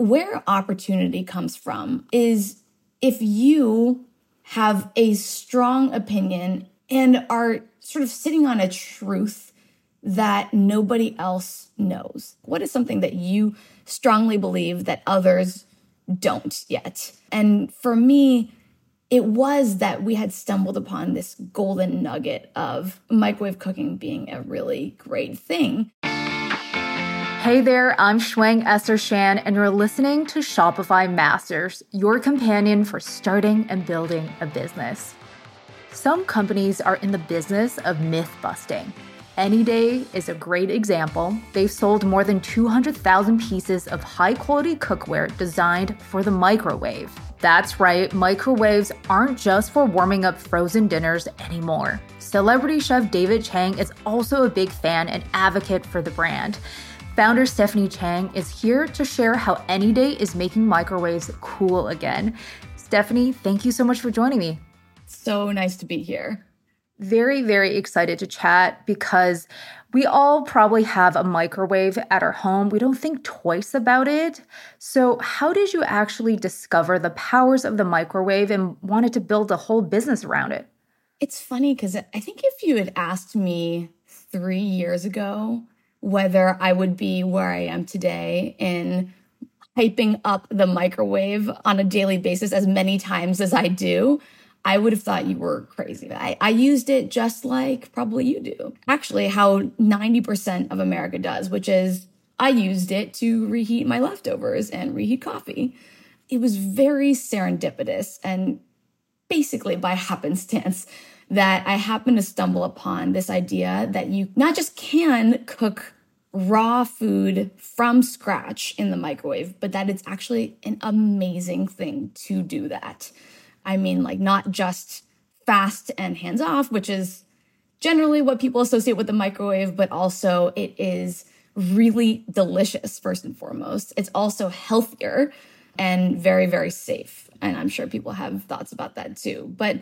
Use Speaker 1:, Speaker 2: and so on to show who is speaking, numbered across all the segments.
Speaker 1: where opportunity comes from is if you have a strong opinion and are sort of sitting on a truth that nobody else knows. What is something that you strongly believe that others don't yet? And for me, it was that we had stumbled upon this golden nugget of microwave cooking being a really great thing.
Speaker 2: Hey there, I'm Shuang Esther Shan, and you're listening to Shopify Masters, your companion for starting and building a business. Some companies are in the business of myth busting. Anyday is a great example. They've sold more than 200,000 pieces of high quality cookware designed for the microwave. That's right, microwaves aren't just for warming up frozen dinners anymore. Celebrity chef David Chang is also a big fan and advocate for the brand. Founder Stephanie Chen is here to share how Anyday is making microwaves cool again. Stephanie, thank you so much for joining me.
Speaker 1: So nice to be here.
Speaker 2: Very, very excited to chat because we all probably have a microwave at our home. We don't think twice about it. So, how did you actually discover the powers of the microwave and wanted to build a whole business around it?
Speaker 1: It's funny because I think if you had asked me three years ago, whether I would be where I am today in hyping up the microwave on a daily basis as many times as I do, I would have thought you were crazy. I, I used it just like probably you do. Actually, how 90% of America does, which is I used it to reheat my leftovers and reheat coffee. It was very serendipitous and basically by happenstance that I happened to stumble upon this idea that you not just can cook raw food from scratch in the microwave, but that it's actually an amazing thing to do that. I mean, like, not just fast and hands off, which is generally what people associate with the microwave, but also it is really delicious, first and foremost. It's also healthier and very, very safe. And I'm sure people have thoughts about that too. But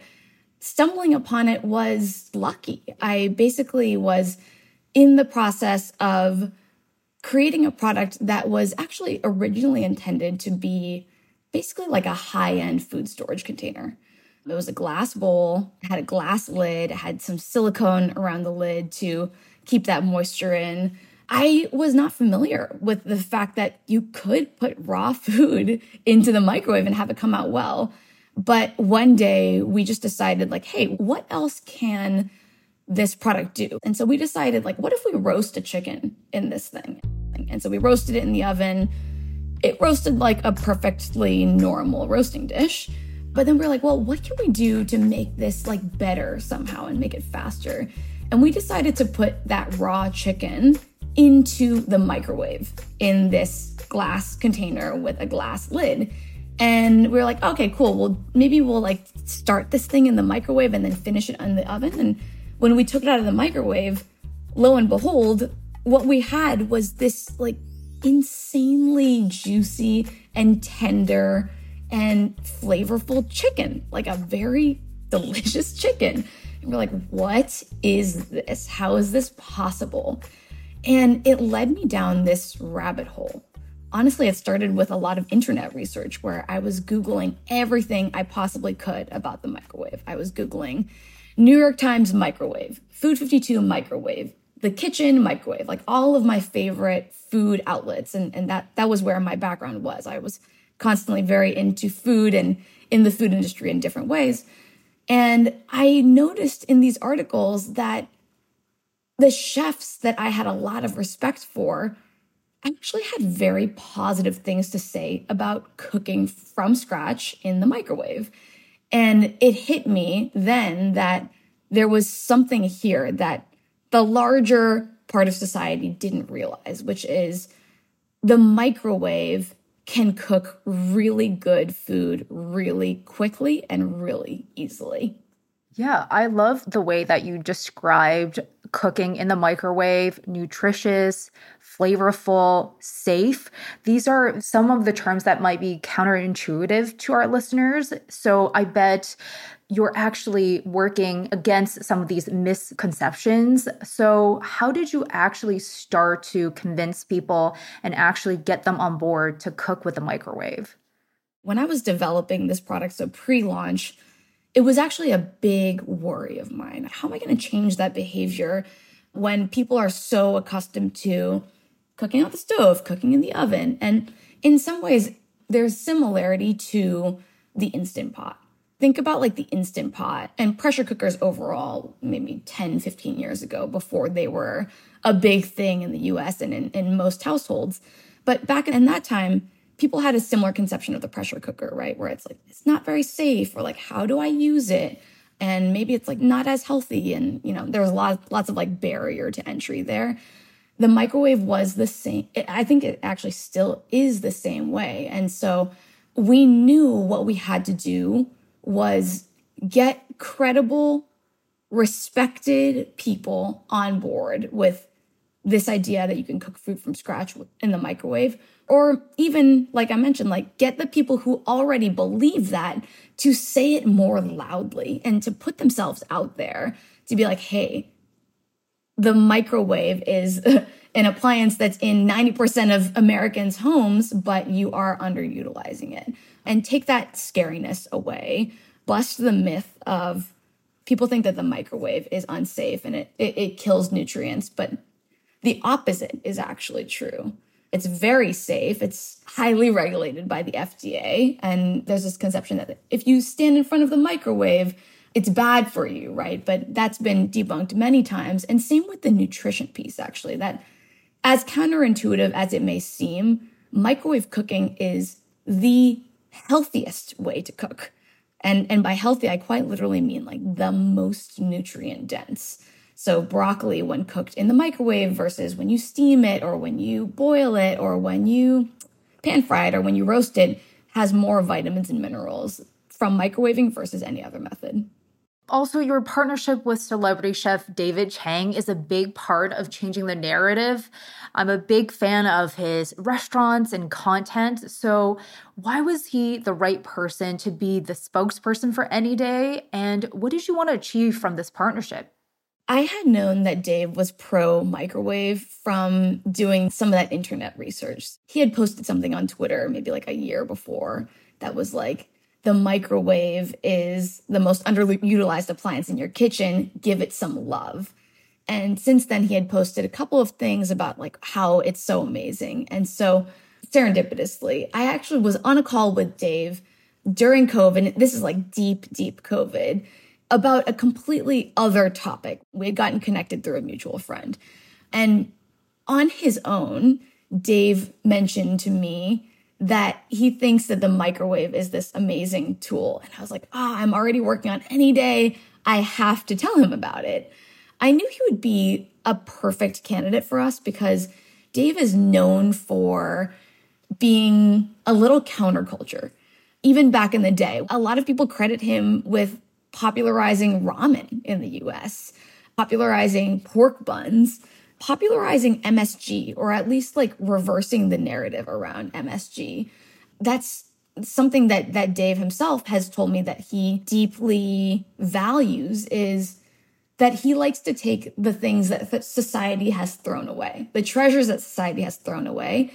Speaker 1: stumbling upon it was lucky. I basically was in the process of creating a product that was actually originally intended to be basically like a high end food storage container. It was a glass bowl, had a glass lid, had some silicone around the lid to keep that moisture in. I was not familiar with the fact that you could put raw food into the microwave and have it come out well. But one day we just decided, like, hey, what else can this product do? And so we decided, like, what if we roast a chicken in this thing? And so we roasted it in the oven. It roasted like a perfectly normal roasting dish. But then we're like, well, what can we do to make this like better somehow and make it faster? And we decided to put that raw chicken into the microwave in this glass container with a glass lid. And we are like, okay, cool. Well, maybe we'll like start this thing in the microwave and then finish it in the oven. And when we took it out of the microwave, lo and behold, what we had was this like insanely juicy and tender and flavorful chicken, like a very delicious chicken. And we're like, what is this? How is this possible? And it led me down this rabbit hole. Honestly, it started with a lot of internet research where I was Googling everything I possibly could about the microwave. I was Googling New York Times microwave, Food 52 microwave, the kitchen microwave, like all of my favorite food outlets. And, and that, that was where my background was. I was constantly very into food and in the food industry in different ways. And I noticed in these articles that the chefs that I had a lot of respect for actually had very positive things to say about cooking from scratch in the microwave. And it hit me then that there was something here that the larger part of society didn't realize, which is the microwave can cook really good food really quickly and really easily.
Speaker 2: Yeah, I love the way that you described cooking in the microwave, nutritious, flavorful, safe. These are some of the terms that might be counterintuitive to our listeners. So I bet you're actually working against some of these misconceptions. So, how did you actually start to convince people and actually get them on board to cook with the microwave?
Speaker 1: When I was developing this product, so pre launch, it was actually a big worry of mine. How am I going to change that behavior when people are so accustomed to cooking on the stove, cooking in the oven? And in some ways, there's similarity to the instant pot. Think about like the instant pot and pressure cookers overall maybe 10 15 years ago before they were a big thing in the us and in, in most households. But back in that time people had a similar conception of the pressure cooker right? Where it's like it's not very safe or like how do i use it? And maybe it's like not as healthy and you know there's lots lots of like barrier to entry there the microwave was the same i think it actually still is the same way and so we knew what we had to do was get credible, respected people on board with this idea that you can cook food from scratch in the microwave. Or even, like I mentioned, like get the people who already believe that to say it more loudly and to put themselves out there to be like, hey, the microwave is an appliance that's in 90% of Americans' homes, but you are underutilizing it and take that scariness away. Bust the myth of people think that the microwave is unsafe and it, it, it kills nutrients, but the opposite is actually true. It's very safe. It's highly regulated by the FDA. And there's this conception that if you stand in front of the microwave, it's bad for you, right? But that's been debunked many times. And same with the nutrition piece, actually, that as counterintuitive as it may seem, microwave cooking is the healthiest way to cook. And, and by healthy, I quite literally mean like the most nutrient dense. So, broccoli, when cooked in the microwave versus when you steam it or when you boil it or when you pan fry it or when you roast it, has more vitamins and minerals from microwaving versus any other method.
Speaker 2: Also, your partnership with celebrity chef David Chang is a big part of changing the narrative. I'm a big fan of his restaurants and content. So, why was he the right person to be the spokesperson for Anyday? And what did you want to achieve from this partnership?
Speaker 1: I had known that Dave was pro microwave from doing some of that internet research. He had posted something on Twitter maybe like a year before that was like, the microwave is the most underutilized appliance in your kitchen, give it some love. And since then, he had posted a couple of things about like how it's so amazing. And so serendipitously, I actually was on a call with Dave during COVID. This is like deep, deep COVID about a completely other topic. We had gotten connected through a mutual friend. And on his own, Dave mentioned to me that he thinks that the microwave is this amazing tool. And I was like, ah, oh, I'm already working on Anyday. I have to tell him about it. I knew he would be a perfect candidate for us because Dave is known for being a little counterculture. Even back in the day, a lot of people credit him with popularizing ramen in the US, popularizing pork buns popularizing MSG or at least like reversing the narrative around MSG. That's something that that Dave himself has told me that he deeply values is that he likes to take the things that society has thrown away, the treasures that society has thrown away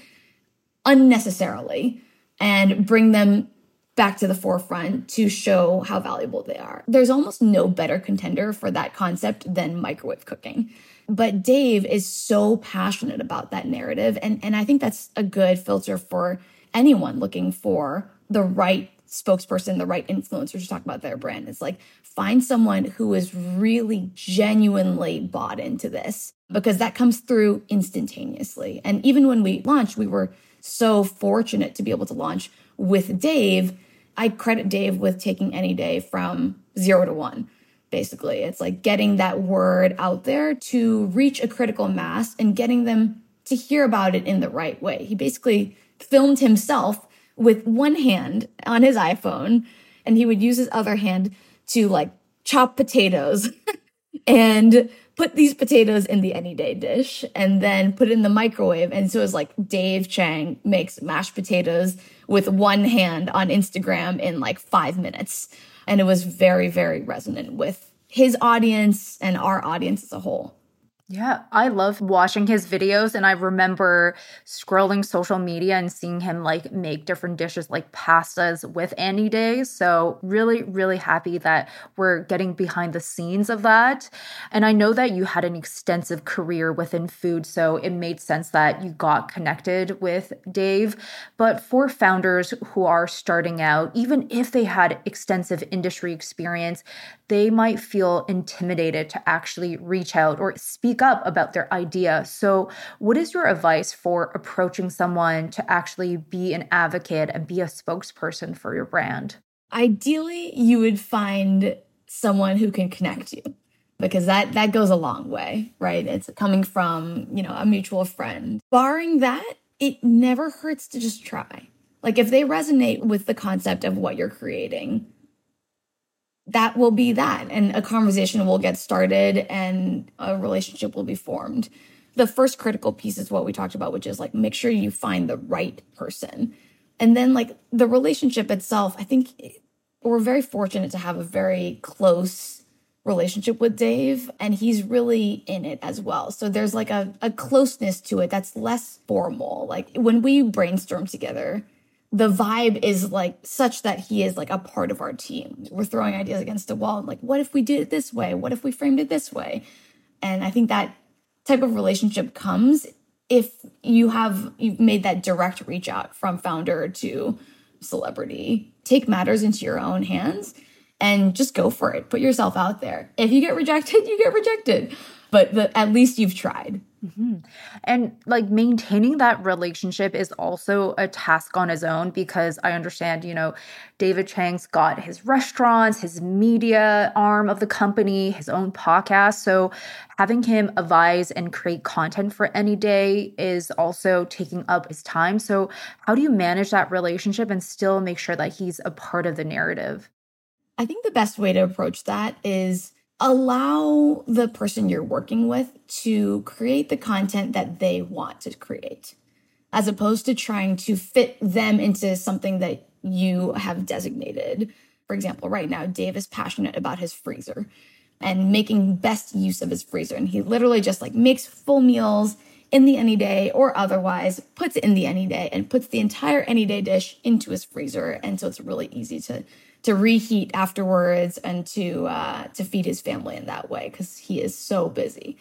Speaker 1: unnecessarily and bring them back to the forefront to show how valuable they are. There's almost no better contender for that concept than microwave cooking. But Dave is so passionate about that narrative. And, and I think that's a good filter for anyone looking for the right spokesperson, the right influencer to talk about their brand. It's like find someone who is really genuinely bought into this because that comes through instantaneously. And even when we launched, we were so fortunate to be able to launch with Dave. I credit Dave with taking Anyday from zero to one basically. It's like getting that word out there to reach a critical mass and getting them to hear about it in the right way. He basically filmed himself with one hand on his iPhone and he would use his other hand to like chop potatoes and put these potatoes in the Anyday dish and then put it in the microwave. And so it was like Dave Chang makes mashed potatoes with one hand on Instagram in like five minutes. And it was very, very resonant with his audience and our audience as a whole.
Speaker 2: Yeah, I love watching his videos and I remember scrolling social media and seeing him like make different dishes like pastas with Anyday. So, really really happy that we're getting behind the scenes of that. And I know that you had an extensive career within food, so it made sense that you got connected with Dave. But for founders who are starting out, even if they had extensive industry experience, they might feel intimidated to actually reach out or speak up about their idea. So, what is your advice for approaching someone to actually be an advocate and be a spokesperson for your brand?
Speaker 1: Ideally, you would find someone who can connect you because that that goes a long way, right? It's coming from, you know, a mutual friend. Barring that, it never hurts to just try. Like if they resonate with the concept of what you're creating, that will be that. And a conversation will get started and a relationship will be formed. The first critical piece is what we talked about, which is like make sure you find the right person. And then, like the relationship itself, I think we're very fortunate to have a very close relationship with Dave, and he's really in it as well. So there's like a, a closeness to it that's less formal. Like when we brainstorm together, the vibe is like such that he is like a part of our team. We're throwing ideas against the wall. Like, what if we did it this way? What if we framed it this way? And I think that type of relationship comes if you have you've made that direct reach out from founder to celebrity. Take matters into your own hands and just go for it. Put yourself out there. If you get rejected, you get rejected. But the, at least you've tried.
Speaker 2: Mm-hmm. And like maintaining that relationship is also a task on his own because I understand, you know, David Chang's got his restaurants, his media arm of the company, his own podcast. So having him advise and create content for Anyday is also taking up his time. So, how do you manage that relationship and still make sure that he's a part of the narrative?
Speaker 1: I think the best way to approach that is allow the person you're working with to create the content that they want to create, as opposed to trying to fit them into something that you have designated. For example, right now, Dave is passionate about his freezer and making best use of his freezer. And he literally just like makes full meals in the Anyday or otherwise, puts it in the Anyday and puts the entire Anyday dish into his freezer. And so it's really easy to to reheat afterwards and to uh, to feed his family in that way because he is so busy.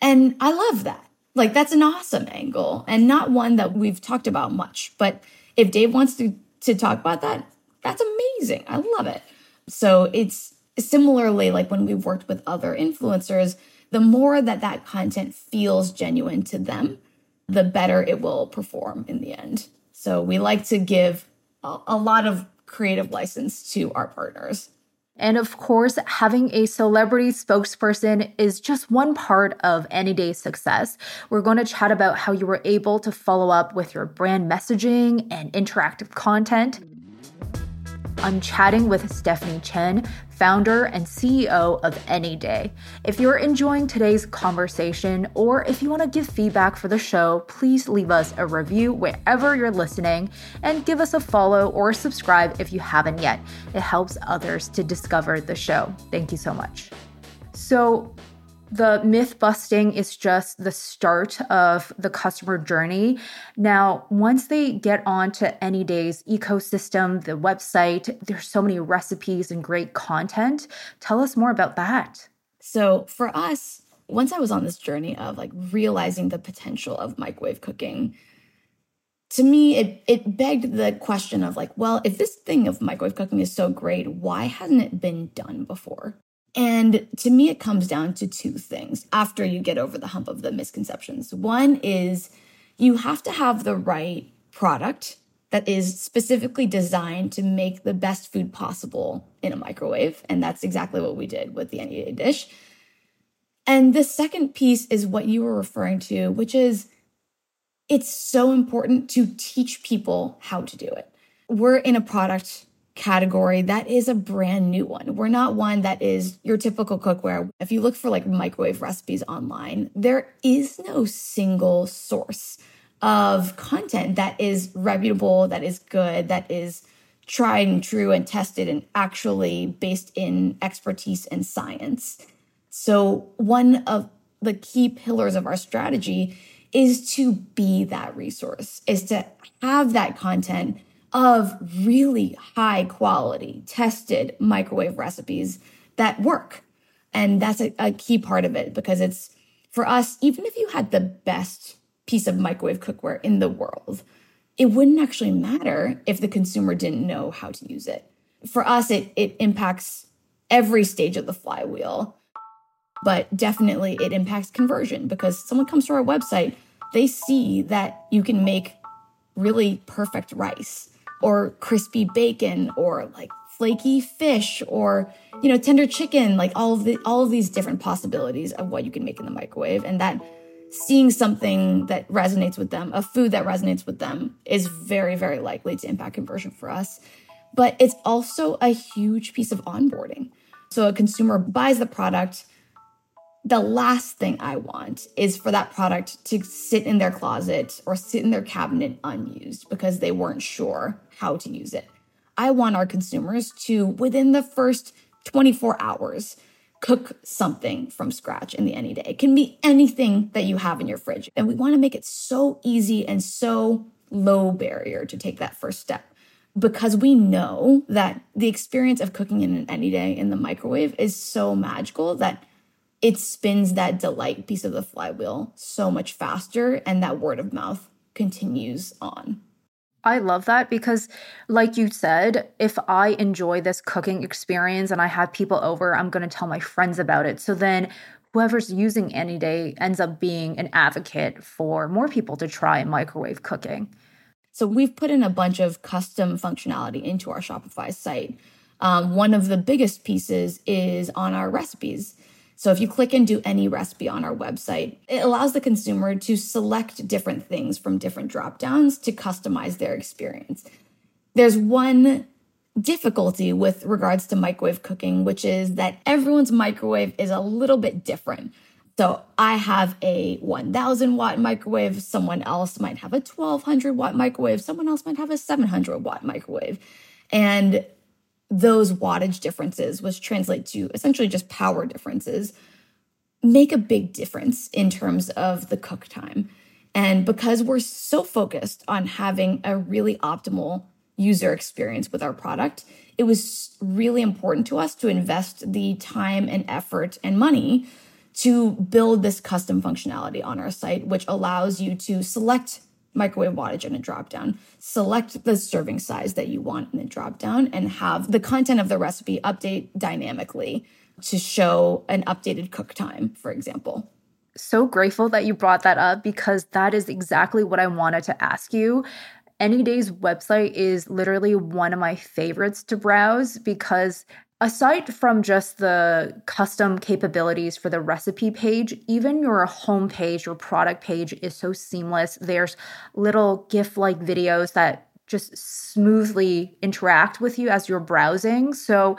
Speaker 1: And I love that. Like that's an awesome angle and not one that we've talked about much. But if Dave wants to to talk about that, that's amazing. I love it. So it's similarly like when we've worked with other influencers, the more that that content feels genuine to them, the better it will perform in the end. So we like to give a, a lot of creative license to our partners.
Speaker 2: And of course, having a celebrity spokesperson is just one part of Anyday's success. We're going to chat about how you were able to follow up with your brand messaging and interactive content. I'm chatting with Stephanie Chen, founder and CEO of Anyday. If you're enjoying today's conversation or if you want to give feedback for the show, please leave us a review wherever you're listening and give us a follow or subscribe if you haven't yet. It helps others to discover the show. Thank you so much. So, the myth busting is just the start of the customer journey. Now, once they get onto Anyday's ecosystem, the website, there's so many recipes and great content. Tell us more about that.
Speaker 1: So, for us, once I was on this journey of like realizing the potential of microwave cooking, to me, it it begged the question of like, well, if this thing of microwave cooking is so great, why hasn't it been done before? And to me, it comes down to two things after you get over the hump of the misconceptions. One is you have to have the right product that is specifically designed to make the best food possible in a microwave. And that's exactly what we did with the Day dish. And the second piece is what you were referring to, which is it's so important to teach people how to do it. We're in a product category that is a brand new one. We're not one that is your typical cookware. If you look for like microwave recipes online, there is no single source of content that is reputable, that is good, that is tried and true and tested and actually based in expertise and science. So, one of the key pillars of our strategy is to be that resource, is to have that content of really high quality, tested microwave recipes that work. And that's a, a, key part of it because it's for us, even if you had the best piece of microwave cookware in the world, it wouldn't actually matter if the consumer didn't know how to use it. For us, it, it impacts every stage of the flywheel, but definitely it impacts conversion because someone comes to our website, they see that you can make really perfect rice or crispy bacon or like flaky fish or you know tender chicken like all of the all of these different possibilities of what you can make in the microwave and that seeing something that resonates with them, a food that resonates with them, is very, very likely to impact conversion for us. But it's also a huge piece of onboarding. So a consumer buys the product. The last thing I want is for that product to sit in their closet or sit in their cabinet unused because they weren't sure how to use it. I want our consumers to, within the first 24 hours, cook something from scratch in the Anyday. It can be anything that you have in your fridge. And we want to make it so easy and so low barrier to take that first step because we know that the experience of cooking in an Anyday in the microwave is so magical that it spins that delight piece of the flywheel so much faster and that word of mouth continues on.
Speaker 2: I love that because, like you said, if I enjoy this cooking experience and I have people over, I'm going to tell my friends about it. So then whoever's using Anyday ends up being an advocate for more people to try microwave cooking.
Speaker 1: So we've put in a bunch of custom functionality into our Shopify site. Um, one of the biggest pieces is on our recipes. So if you click and do any recipe on our website, it allows the consumer to select different things from different drop downs to customize their experience. There's one difficulty with regards to microwave cooking, which is that everyone's microwave is a little bit different. So I have a 1000 watt microwave, someone else might have a 1200 watt microwave, someone else might have a 700 watt microwave. And those wattage differences, which translate to essentially just power differences, make a big difference in terms of the cook time. And because we're so focused on having a really optimal user experience with our product, it was really important to us to invest the time and effort and money to build this custom functionality on our site, which allows you to select microwave wattage in a drop down. Select the serving size that you want in the drop down and have the content of the recipe update dynamically to show an updated cook time, for example.
Speaker 2: So grateful that you brought that up because that is exactly what I wanted to ask you. Anyday's website is literally one of my favorites to browse because Aside from just the custom capabilities for the recipe page, even your homepage, your product page is so seamless. There's little GIF like videos that just smoothly interact with you as you're browsing. So,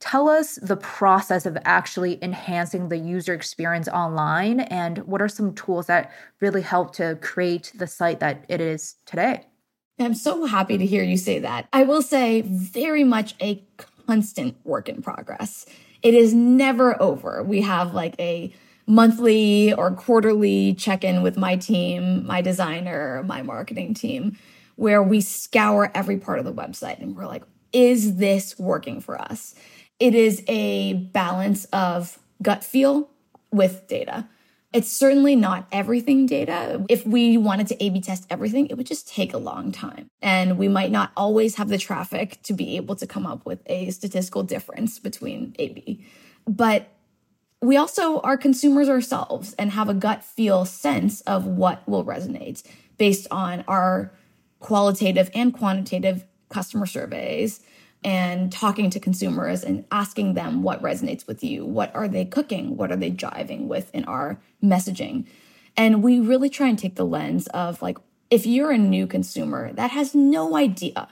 Speaker 2: tell us the process of actually enhancing the user experience online and what are some tools that really help to create the site that it is today.
Speaker 1: I'm so happy to hear you say that. I will say, very much a constant work in progress. It is never over. We have like a monthly or quarterly check in with my team, my designer, my marketing team, where we scour every part of the website and we're like, is this working for us? It is a balance of gut feel with data. It's certainly not everything data. If we wanted to A B test everything, it would just take a long time. And we might not always have the traffic to be able to come up with a statistical difference between A B. But we also are consumers ourselves and have a gut feel sense of what will resonate based on our qualitative and quantitative customer surveys and talking to consumers and asking them what resonates with you. What are they cooking? What are they driving with in our messaging? And we really try and take the lens of like, if you're a new consumer that has no idea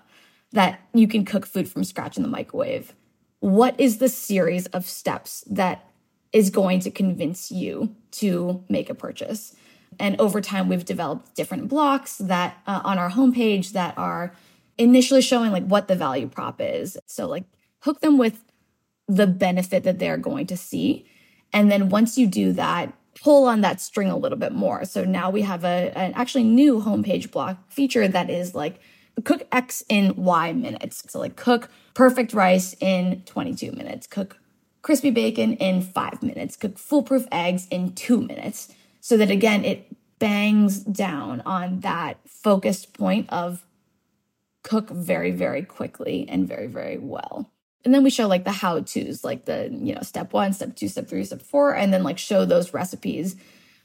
Speaker 1: that you can cook food from scratch in the microwave. What is the series of steps that is going to convince you to make a purchase? And over time, we've developed different blocks that uh, on our homepage that are initially showing like what the value prop is. So, like, hook them with the benefit that they're going to see. And then once you do that, pull on that string a little bit more. So now we have a, an actually new homepage block feature that is like cook X in Y minutes. So like cook perfect rice in 22 minutes, cook crispy bacon in five minutes, cook foolproof eggs in two minutes. So that again, it bangs down on that focused point of cook very, very quickly and very, very well. And then we show like the how to's, like the, you know, step one, step two, step three, step four, and then like show those recipes.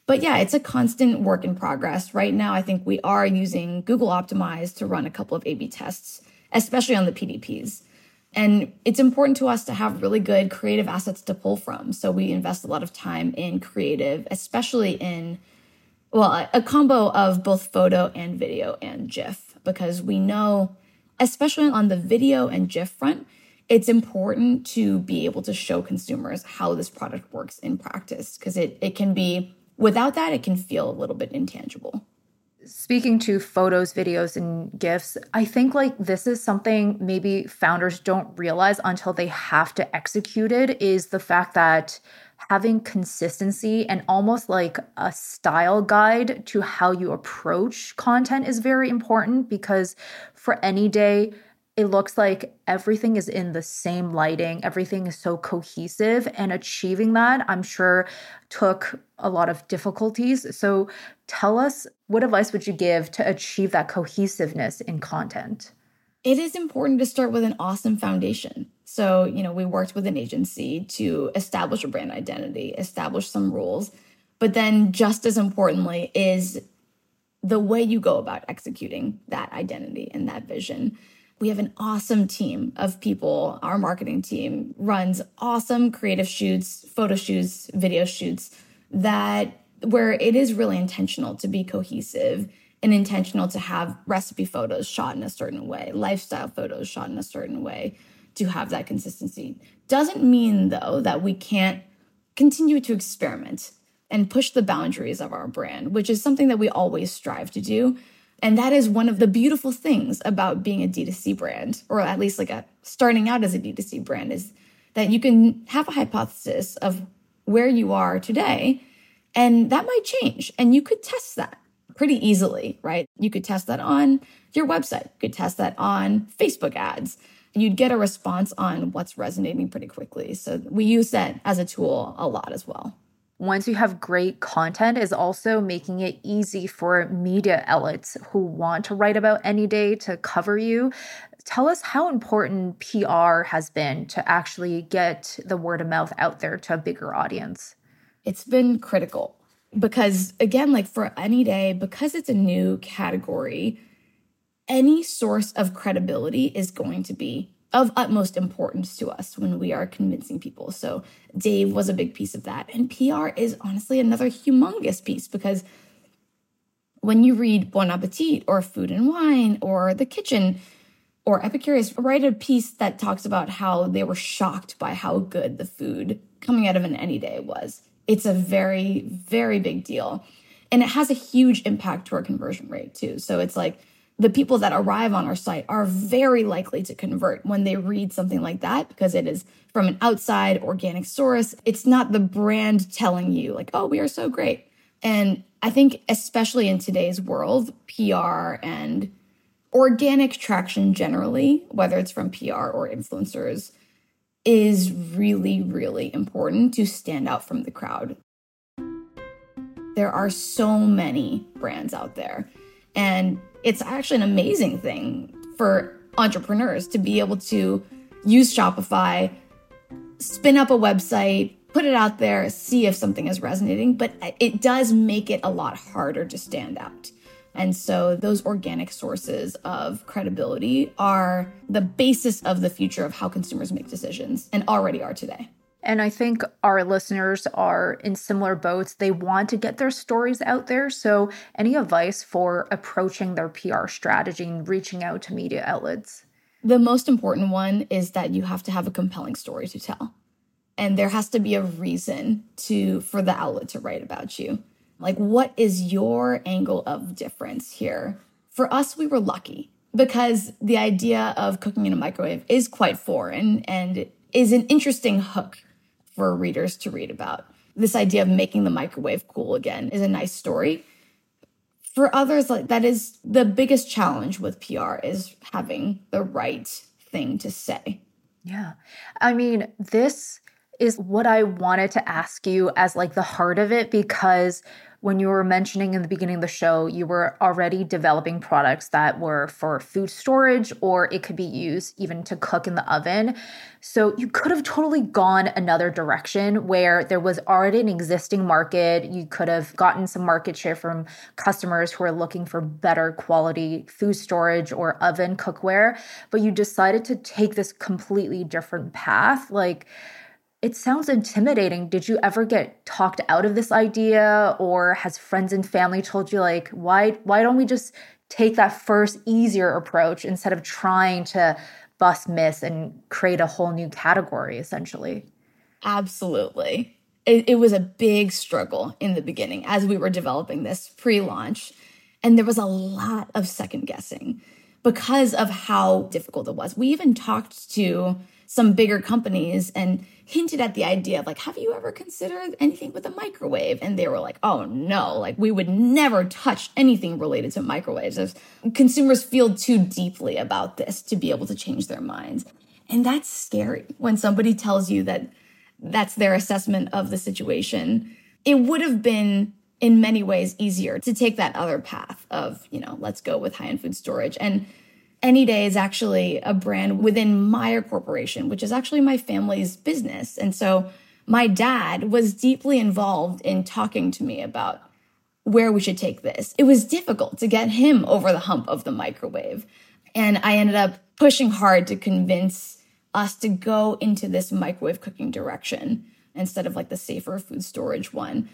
Speaker 1: But yeah, it's a constant work in progress. Right now, I think we are using Google Optimize to run a couple of A B tests, especially on the PDPs. And it's important to us to have really good creative assets to pull from. So we invest a lot of time in creative, especially in, well, a combo of both photo and video and GIF, because we know, especially on the video and GIF front, it's important to be able to show consumers how this product works in practice because it, it can be without that it can feel a little bit intangible.
Speaker 2: Speaking to photos videos and gifs i think like this is something maybe founders don't realize until they have to execute it is the fact that having consistency and almost like a style guide to how you approach content is very important because for Anyday it looks like everything is in the same lighting, everything is so cohesive, and achieving that, I'm sure, took a lot of difficulties. So, tell us what advice would you give to achieve that cohesiveness in content?
Speaker 1: It is important to start with an awesome foundation. So, you know, we worked with an agency to establish a brand identity, establish some rules, but then just as importantly is the way you go about executing that identity and that vision. We have an awesome team of people. Our marketing team runs awesome creative shoots, photo shoots, video shoots that where it is really intentional to be cohesive and intentional to have recipe photos shot in a certain way, lifestyle photos shot in a certain way to have that consistency. Doesn't mean though that we can't continue to experiment and push the boundaries of our brand, which is something that we always strive to do and that is one of the beautiful things about being a D2C brand, or at least like a starting out as a D2C brand, is that you can have a hypothesis of where you are today, and that might change. And you could test that pretty easily, right? You could test that on your website, you could test that on Facebook ads. You'd get a response on what's resonating pretty quickly. So we use that as a tool a lot as well.
Speaker 2: Once you have great content is also making it easy for media outlets who want to write about Anyday to cover you. Tell us how important pr has been to actually get the word of mouth out there to a bigger audience.
Speaker 1: It's been critical because again like for Anyday because it's a new category any source of credibility is going to be of utmost importance to us when we are convincing people. So Dave was a big piece of that. And PR is honestly another humongous piece because when you read Bon Appetit or Food and Wine or The Kitchen or Epicurious, write a piece that talks about how they were shocked by how good the food coming out of an Anyday was. It's a very, very big deal. And it has a huge impact to our conversion rate too. So it's like the people that arrive on our site are very likely to convert when they read something like that because it is from an outside organic source. It's not the brand telling you, like, oh, we are so great. And I think, especially in today's world, PR and organic traction generally, whether it's from PR or influencers, is really, really important to stand out from the crowd. There are so many brands out there. And it's actually an amazing thing for entrepreneurs to be able to use Shopify, spin up a website, put it out there, see if something is resonating, but it does make it a lot harder to stand out. And so those organic sources of credibility are the basis of the future of how consumers make decisions and already are today.
Speaker 2: And I think our listeners are in similar boats. They want to get their stories out there. So, any advice for approaching their PR strategy and reaching out to media outlets?
Speaker 1: The most important one is that you have to have a compelling story to tell. And there has to be a reason to for the outlet to write about you. Like what is your angle of difference here? For us, we were lucky because the idea of cooking in a microwave is quite foreign and is an interesting hook for readers to read about. This idea of making the microwave cool again is a nice story. For others, like that is the biggest challenge with PR is having the right thing to say.
Speaker 2: Yeah. I mean, this is what I wanted to ask you as like the heart of it because when you were mentioning in the beginning of the show, you were already developing products that were for food storage or it could be used even to cook in the oven. So you could have totally gone another direction where there was already an existing market. You could have gotten some market share from customers who are looking for better quality food storage or oven cookware, but you decided to take this completely different path. Like, it sounds intimidating. Did you ever get talked out of this idea or has friends and family told you like why why don't we just take that first easier approach instead of trying to bust miss and create a whole new category essentially?
Speaker 1: Absolutely. It, it was a big struggle in the beginning as we were developing this pre-launch and there was a lot of second guessing because of how difficult it was. We even talked to some bigger companies and hinted at the idea of like, have you ever considered anything with a microwave? And they were like, oh no, like we would never touch anything related to microwaves. As consumers feel too deeply about this to be able to change their minds. And that's scary when somebody tells you that that's their assessment of the situation. It would have been in many ways easier to take that other path of, you know, let's go with high end food storage. And Anyday is actually a brand within Meyer Corporation, which is actually my family's business. And so my dad was deeply involved in talking to me about where we should take this. It was difficult to get him over the hump of the microwave. And I ended up pushing hard to convince us to go into this microwave cooking direction instead of like the safer food storage one.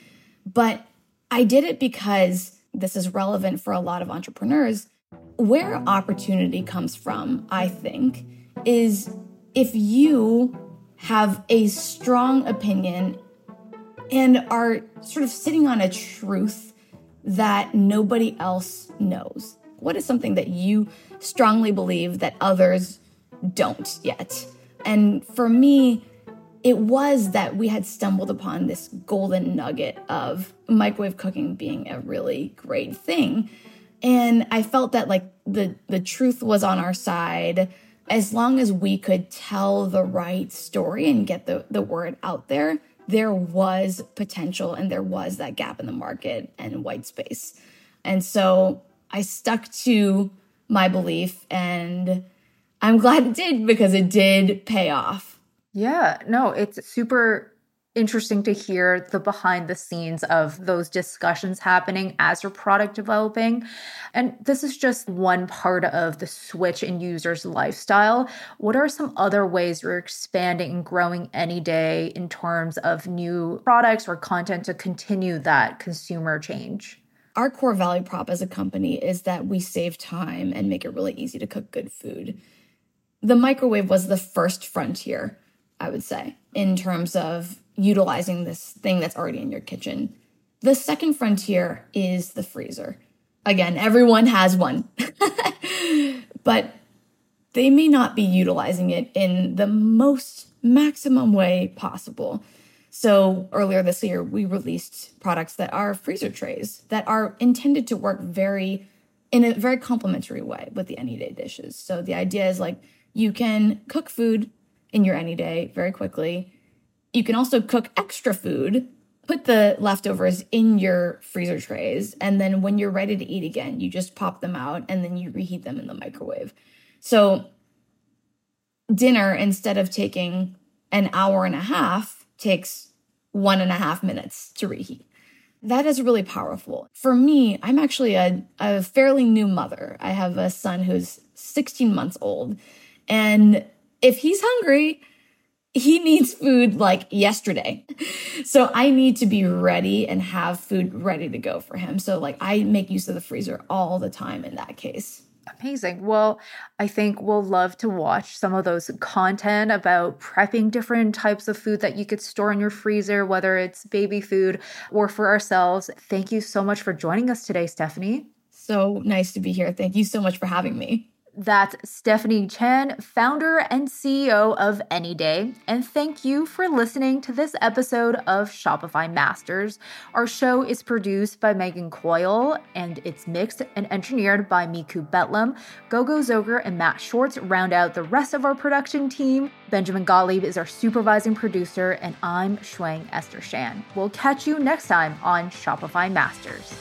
Speaker 1: But I did it because this is relevant for a lot of entrepreneurs where opportunity comes from, I think, is if you have a strong opinion and are sort of sitting on a truth that nobody else knows. What is something that you strongly believe that others don't yet? And for me, it was that we had stumbled upon this golden nugget of microwave cooking being a really great thing and I felt that like the the truth was on our side as long as we could tell the right story and get the, the word out there, there was potential and there was that gap in the market and white space. And so I stuck to my belief and I'm glad it did because it did pay off.
Speaker 2: Yeah, no, it's super interesting to hear the behind the scenes of those discussions happening as your product developing. And this is just one part of the switch in users' lifestyle. What are some other ways you're expanding and growing Anyday in terms of new products or content to continue that consumer change?
Speaker 1: Our core value prop as a company is that we save time and make it really easy to cook good food. The microwave was the first frontier, I would say, in terms of utilizing this thing that's already in your kitchen. The second frontier is the freezer. Again, everyone has one, but they may not be utilizing it in the most maximum way possible. So earlier this year, we released products that are freezer trays that are intended to work very in a very complementary way with the Anyday dishes. So the idea is like you can cook food in your Anyday very quickly you can also cook extra food, put the leftovers in your freezer trays, and then when you're ready to eat again, you just pop them out and then you reheat them in the microwave. So, dinner, instead of taking an hour and a half, takes one and a half minutes to reheat. That is really powerful. For me, I'm actually a, a fairly new mother. I have a son who's 16 months old. And if he's hungry, he needs food like yesterday. So I need to be ready and have food ready to go for him. So like I make use of the freezer all the time in that case.
Speaker 2: Amazing. Well, I think we'll love to watch some of those content about prepping different types of food that you could store in your freezer, whether it's baby food or for ourselves. Thank you so much for joining us today, Stephanie.
Speaker 1: So nice to be here. Thank you so much for having me.
Speaker 2: That's Stephanie Chen, founder and CEO of Anyday. And thank you for listening to this episode of Shopify Masters. Our show is produced by Megan Coyle and it's mixed and engineered by Miku Betlam. Gogo Zoger and Matt Schwartz round out the rest of our production team. Benjamin Gottlieb is our supervising producer, and I'm Shuang Esther Shan. We'll catch you next time on Shopify Masters.